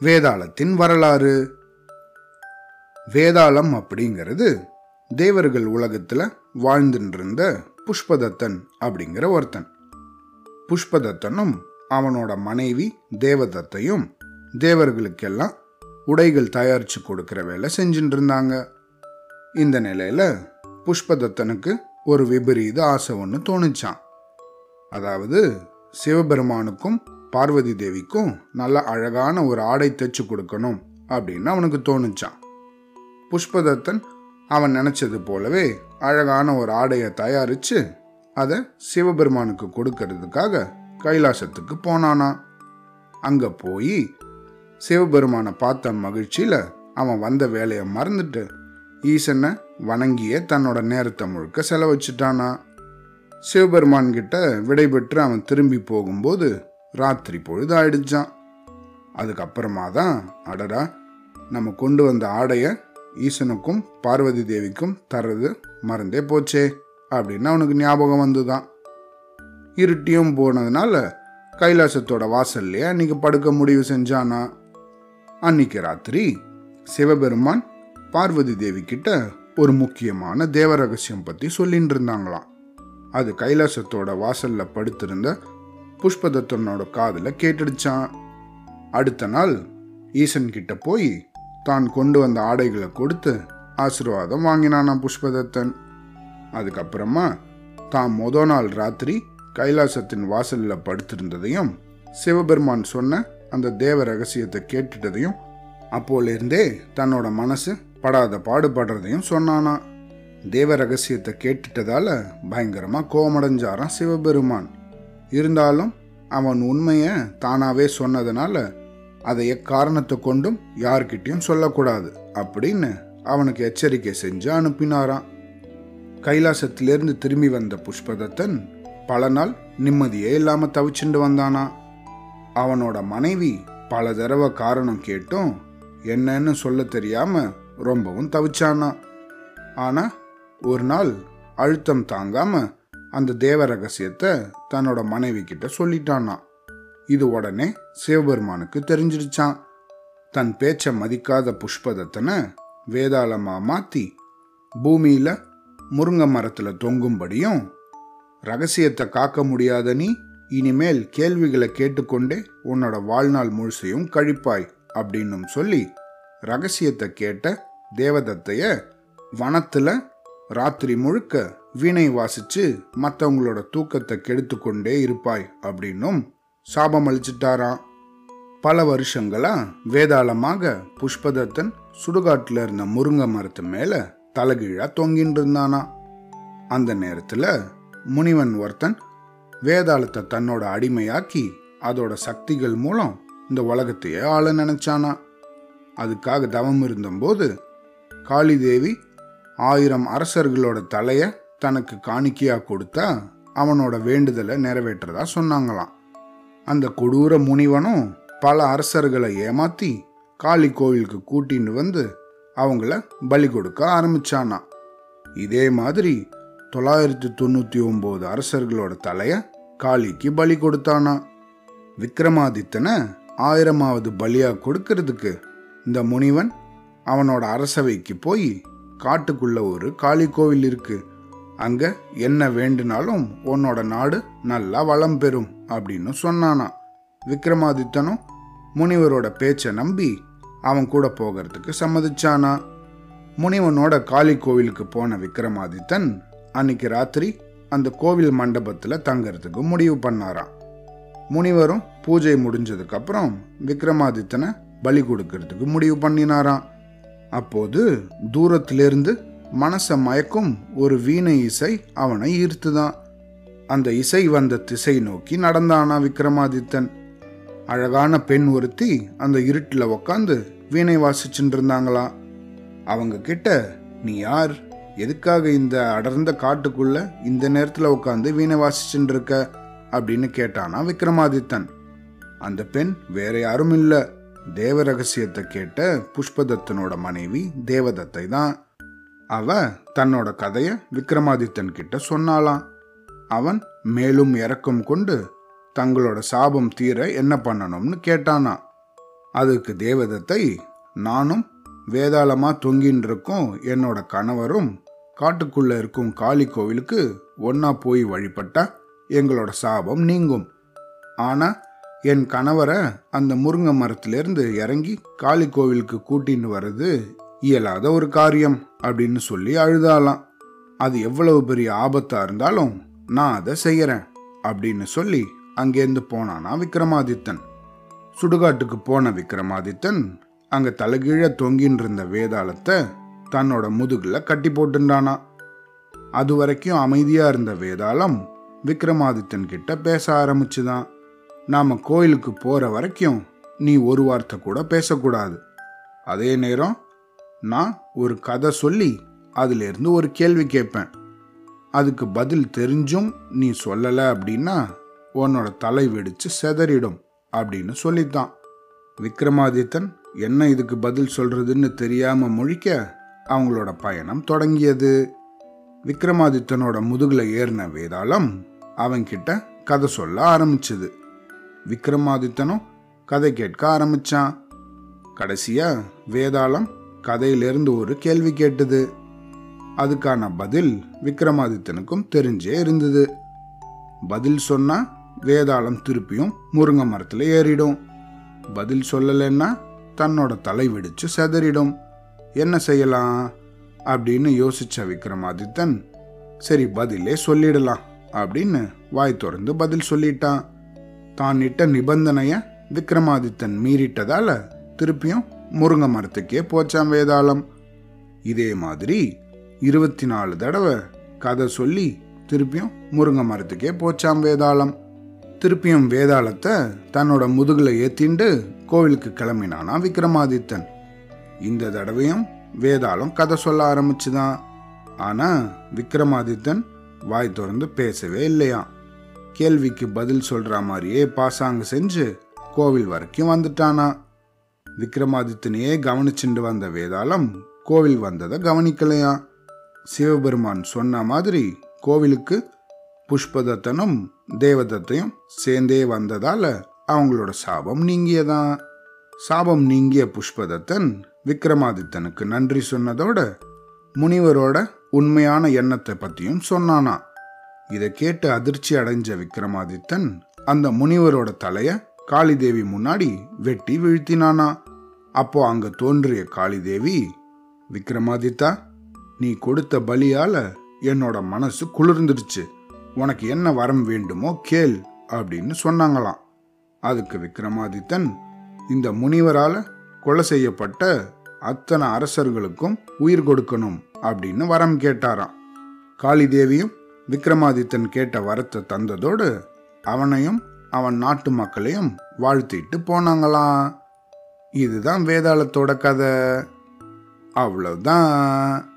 வேதாளத்தின் வரலாறு. வேதாளம் அப்படிங்கிறது தேவர்கள் உலகத்தில் வாழ்ந்துட்டு இருந்த புஷ்பதத்தன் அப்படிங்கிற ஒருத்தன். புஷ்பதத்தனும் அவனோட மனைவி தேவதத்தையும் தேவர்களுக்கெல்லாம் உடைகள் தயாரித்து கொடுக்குற வேலை செஞ்சுட்டு இருந்தாங்க இந்த நிலையில் புஷ்பதத்தனுக்கு ஒரு விபரீத ஆசை ஒன்று தோணுச்சான் அதாவது சிவபெருமானுக்கும் பார்வதி தேவிக்கும் நல்ல அழகான ஒரு ஆடை தைச்சு கொடுக்கணும் அப்படின்னு அவனுக்கு தோணுச்சான் புஷ்பதத்தன் அவன் நினைச்சது போலவே அழகான ஒரு ஆடையை தயாரிச்சு அதை சிவபெருமானுக்கு கொடுக்கறதுக்காக கைலாசத்துக்கு போனானா அங்க போய் சிவபெருமானை பார்த்த மகிழ்ச்சியில அவன் வந்த வேலையை மறந்துட்டு ஈசனை வணங்கிய தன்னோட நேரத்தை முழுக்க செலவச்சிட்டானா சிவபெருமான் கிட்ட விடைபெற்று அவன் திரும்பி போகும்போது ராத்திரி பொழுது ஆயிடுச்சான் அதுக்கப்புறமா தான் அடடா நம்ம கொண்டு வந்த ஆடைய ஈசனுக்கும் பார்வதி தேவிக்கும் தர்றது மறந்தே போச்சே அப்படின்னு அவனுக்கு ஞாபகம் வந்துதான். இருட்டியும் போனதுனால கைலாசத்தோட வாசல்லையே அன்னைக்கு படுக்க முடிவு செஞ்சானா. அன்னைக்கு ராத்திரி சிவபெருமான் பார்வதி தேவி கிட்ட ஒரு முக்கியமான தேவ ரகசியம் பற்றி சொல்லின்னு இருந்தாங்களாம் அது கைலாசத்தோட வாசல்ல படுத்திருந்த புஷ்பதத்தனோட காதில் கேட்டுடுச்சான். அடுத்த நாள் ஈசன் கிட்ட போய் தான் கொண்டு வந்த ஆடைகளை கொடுத்து ஆசீர்வாதம் வாங்கினானாம் புஷ்பதத்தன். அதுக்கப்புறமா தான் மொத நாள் ராத்திரி கைலாசத்தின் வாசலில் படுத்திருந்ததையும் சிவபெருமான் சொன்ன அந்த தேவ ரகசியத்தை கேட்டுட்டதையும் அப்போலேருந்தே தன்னோட மனசு படாத பாடுபடுறதையும் சொன்னானா தேவ ரகசியத்தை கேட்டுட்டதால பயங்கரமா கோமடைஞ்சாராம் சிவபெருமான். இருந்தாலும் அவன் உண்மையை தானாவே சொன்னதுனால அதை எக்காரணத்தை கொண்டும் யார்கிட்டையும் சொல்லக்கூடாது அப்படின்னு அவனுக்கு எச்சரிக்கை செஞ்சு அனுப்பினாராம். கைலாசத்திலிருந்து திரும்பி வந்த புஷ்பதத்தன் பல நாள் நிம்மதியே இல்லாம தவிச்சுண்டு வந்தானா. அவனோட மனைவி பல தடவை காரணம் கேட்டும் என்னன்னு சொல்ல தெரியாம ரொம்பவும் தவிச்சானா. ஆனா ஒரு நாள் அழுத்தம் தாங்காம அந்த தேவ ரகசியத்தை தன்னோட மனைவி கிட்ட சொல்லிட்டானா. இது உடனே சிவபெருமானுக்கு தெரிஞ்சிடுச்சான் தன் பேச்சை மதிக்காத புஷ்பதத்தனை வேதாளமாக மாற்றி பூமியில் முருங்கை மரத்தில் தொங்கும்படியும் ரகசியத்தை காக்க முடியாத நீ இனிமேல் கேள்விகளை கேட்டுக்கொண்டே உன்னோட வாழ்நாள் முழுசையும் கழிப்பாய் அப்படின்னும் சொல்லி ரகசியத்தை கேட்ட தேவதத்தைய வனத்தில் ராத்திரி முழுக்க வீணை வாசிச்சு மற்றவங்களோட தூக்கத்தை கெடுத்து கொண்டே இருப்பாய் அப்படின்னும் சாபம் அளிச்சிட்டாராம். பல வருஷங்களா வேதாளமாக புஷ்பதத்தன் சுடுகாட்டில் இருந்த முருங்கை மரத்து மேல தலகீழா தொங்கின்னு இருந்தானா அந்த நேரத்துல முனிவன் ஒருத்தன் வேதாளத்தை தன்னோட அடிமையாக்கி அதோட சக்திகள் மூலம் இந்த உலகத்தையே ஆள நினைச்சானா அதுக்காக தவம் இருந்தபோது காளி தேவி ஆயிரம் அரசர்களோட தலையை தனக்கு காணிக்கையா கொடுத்தா அவனோட வேண்டுதலை நிறைவேற்றதா சொன்னாங்களாம். அந்த கொடூர முனிவனும் பல அரசர்களை ஏமாத்தி காளி கோவிலுக்கு கூட்டின்னு வந்து அவங்கள பலி கொடுக்க ஆரம்பிச்சானா இதே மாதிரி தொள்ளாயிரத்தி தொண்ணூத்தி ஒன்பது அரசர்களோட தலைய காளிக்கு பலி கொடுத்தானா விக்ரமாதித்தனை ஆயிரமாவது பலியா கொடுக்கறதுக்கு இந்த முனிவன் அவனோட அரசவைக்கு போய் காட்டுக்குள்ள ஒரு காளி கோவில் இருக்குது அங்க என்ன வேண்டுனாலும் உன்னோட நாடு நல்லா வளம் பெறும் அப்படின்னு சொன்னானா. விக்ரமாதித்தனும் முனிவரோட பேச்சை நம்பி அவன் கூட போகிறதுக்கு சம்மதிச்சானா. முனிவனோட காளி கோவிலுக்கு போன விக்ரமாதித்தன் அன்னைக்கு ராத்திரி அந்த கோவில் மண்டபத்தில் தங்கறதுக்கு முடிவு பண்ணாராம் முனிவரும் பூஜை முடிஞ்சதுக்கப்புறம் விக்ரமாதித்தனை பலி கொடுக்கறதுக்கு முடிவு பண்ணினாராம். அப்போது தூரத்திலிருந்து மனசை மயக்கும் ஒரு வீணை இசை அவனை ஈர்த்துதான். அந்த இசை வந்த திசை நோக்கி நடந்தானா விக்ரமாதித்தன். அழகான பெண் ஒருத்தி அந்த இருட்டில் உக்காந்து வீணை வாசிச்சுட்டு இருந்தாங்களாம் அவங்க கிட்ட நீ யார்? எதுக்காக இந்த அடர்ந்த காட்டுக்குள்ள இந்த நேரத்தில் உட்காந்து வீணை வாசிச்சுட்டு இருக்க? அப்படின்னு கேட்டானா விக்ரமாதித்தன். அந்த பெண் வேற யாரும் இல்லை. தேவ ரகசியத்தை கேட்ட புஷ்பதத்தனோட மனைவி தேவதத்தை தான் அவ தன்னோட கதைய விக்ரமாதித்தன் கிட்ட சொன்னாலாம் அவன் மேலும் இறக்கம் கொண்டு தங்களோட சாபம் தீர என்ன பண்ணணும்னு கேட்டானா அதுக்கு தேவதத்தை நானும் வேதாளமா தொங்கின்னு இருக்கும் என்னோட கணவரும் காட்டுக்குள்ள இருக்கும் காளி கோவிலுக்கு ஒன்னா போய் வழிபட்டா எங்களோட சாபம் நீங்கும். ஆனா என் கணவரை அந்த முருங்கை மரத்திலிருந்து இறங்கி காளி கோவிலுக்கு கூட்டின்னு வர்றது இயலாத ஒரு காரியம் அப்படின்னு சொல்லி அழுதாலாம் அது எவ்வளவு பெரிய ஆபத்தா இருந்தாலும் நான் அதை செய்யறேன் அப்படின்னு சொல்லி அங்கேருந்து போனானா விக்ரமாதித்தன். சுடுகாட்டுக்கு போன விக்ரமாதித்தன் அங்க தலைகீழ தொங்கின்னு இருந்த வேதாளத்தை தன்னோட முதுகுல கட்டி போட்டுண்டானா. அது வரைக்கும் அமைதியா இருந்த வேதாளம் விக்ரமாதித்தன் கிட்ட பேச ஆரம்பிச்சுதான். நாம கோயிலுக்கு போற வரைக்கும் நீ ஒரு வார்த்தை கூட பேசக்கூடாது. அதே நேரம் நான் ஒரு கதை சொல்லி அதுலேருந்து ஒரு கேள்வி கேட்பேன். அதுக்கு பதில் தெரிஞ்சும் நீ சொல்லலை அப்படின்னா உன்னோட தலை வெடிச்சு செதறிடும் அப்படின்னு சொல்லித்தான். விக்ரமாதித்தன் என்ன இதுக்கு பதில் சொல்றதுன்னு தெரியாம முழிக்க அவங்களோட பயணம் தொடங்கியது. விக்ரமாதித்தனோட முதுகுல ஏறின வேதாளம் அவன்கிட்ட கதை சொல்ல ஆரம்பிச்சது. விக்ரமாதித்தனும் கதை கேட்க ஆரம்பிச்சான். கடைசியா வேதாளம் கதையிலிருந்து ஒரு கேள்வி கேட்டது. அதுக்கான பதில் விக்ரமாதித்தனுக்கும் தெரிஞ்சே இருந்தது. பதில் சொன்னா வேதாளம் திருப்பியும் முருங்கை மரத்தில் ஏறிடும். பதில் சொல்லலைன்னா தன்னோட தலை வெடிச்சு செதறிடும். என்ன செய்யலாம்? அப்படின்னு யோசிச்ச விக்ரமாதித்தன் சரி பதிலே சொல்லிடலாம் அப்படின்னு வாய் திறந்து பதில் சொல்லிட்டான். தான் இட்ட நிபந்தனைய விக்ரமாதித்தன் மீறிட்டதால திருப்பியும் முருங்கை மரத்துக்கே போச்சாம் வேதாளம். இதே மாதிரி இருபத்தி நாலு தடவை கதை சொல்லி திருப்பியும் முருங்கை மரத்துக்கே போச்சாம் வேதாளம். திருப்பியும் வேதாளத்தை தன்னோட முதுகில் ஏத்திண்டு கோவிலுக்கு கிளம்பினானா விக்ரமாதித்தன். இந்த தடவையும் வேதாளம் கதை சொல்ல ஆரம்பிச்சுதான். ஆனால் விக்ரமாதித்தன் வாய் திறந்து பேசவே இல்லையாம். கேள்விக்கு பதில் சொல்கிற மாதிரியே பாசாங்கு செஞ்சு கோவில் வரைக்கும் வந்துட்டானா. விக்ரமாதித்தனையே கவனிச்சுண்டு வந்த வேதாளம் கோவில் வந்ததை கவனிக்கலையா? சிவபெருமான் சொன்ன மாதிரி கோவிலுக்கு புஷ்பதத்தனும் தேவதத்தையும் சேர்ந்தே வந்ததால அவங்களோட சாபம் நீங்கியதான் சாபம் நீங்கிய புஷ்பதத்தன் விக்ரமாதித்தனுக்கு நன்றி சொன்னதோட முனிவரோட உண்மையான எண்ணத்தை பத்தியும் சொன்னானா? இதை கேட்டு அதிர்ச்சி அடைஞ்ச விக்ரமாதித்தன் அந்த முனிவரோட தலைய காளிதேவி முன்னாடி வெட்டி வீழ்த்தினானா? அப்போ அங்க தோன்றிய காளிதேவி விக்ரமாதித்தா நீ கொடுத்த பலியால என்னோட மனசு குளிர்ந்துடுச்சு. உனக்கு என்ன வரம் வேண்டுமோ கேள் அப்படின்னு சொன்னாங்களாம். அதுக்கு விக்ரமாதித்தன் இந்த முனிவரால கொலை செய்யப்பட்ட அத்தனை அரசர்களுக்கும் உயிர் கொடுக்கணும் அப்படின்னு வரம் கேட்டாராம். காளிதேவியும் விக்ரமாதித்தன் கேட்ட வரத்தை தந்ததோடு அவனையும் அவன் நாட்டு மக்களையும் வாழ்த்திட்டு போனாங்களாம். இதுதான் வேதாளத்தோட கதை. அவ்வளவுதான்.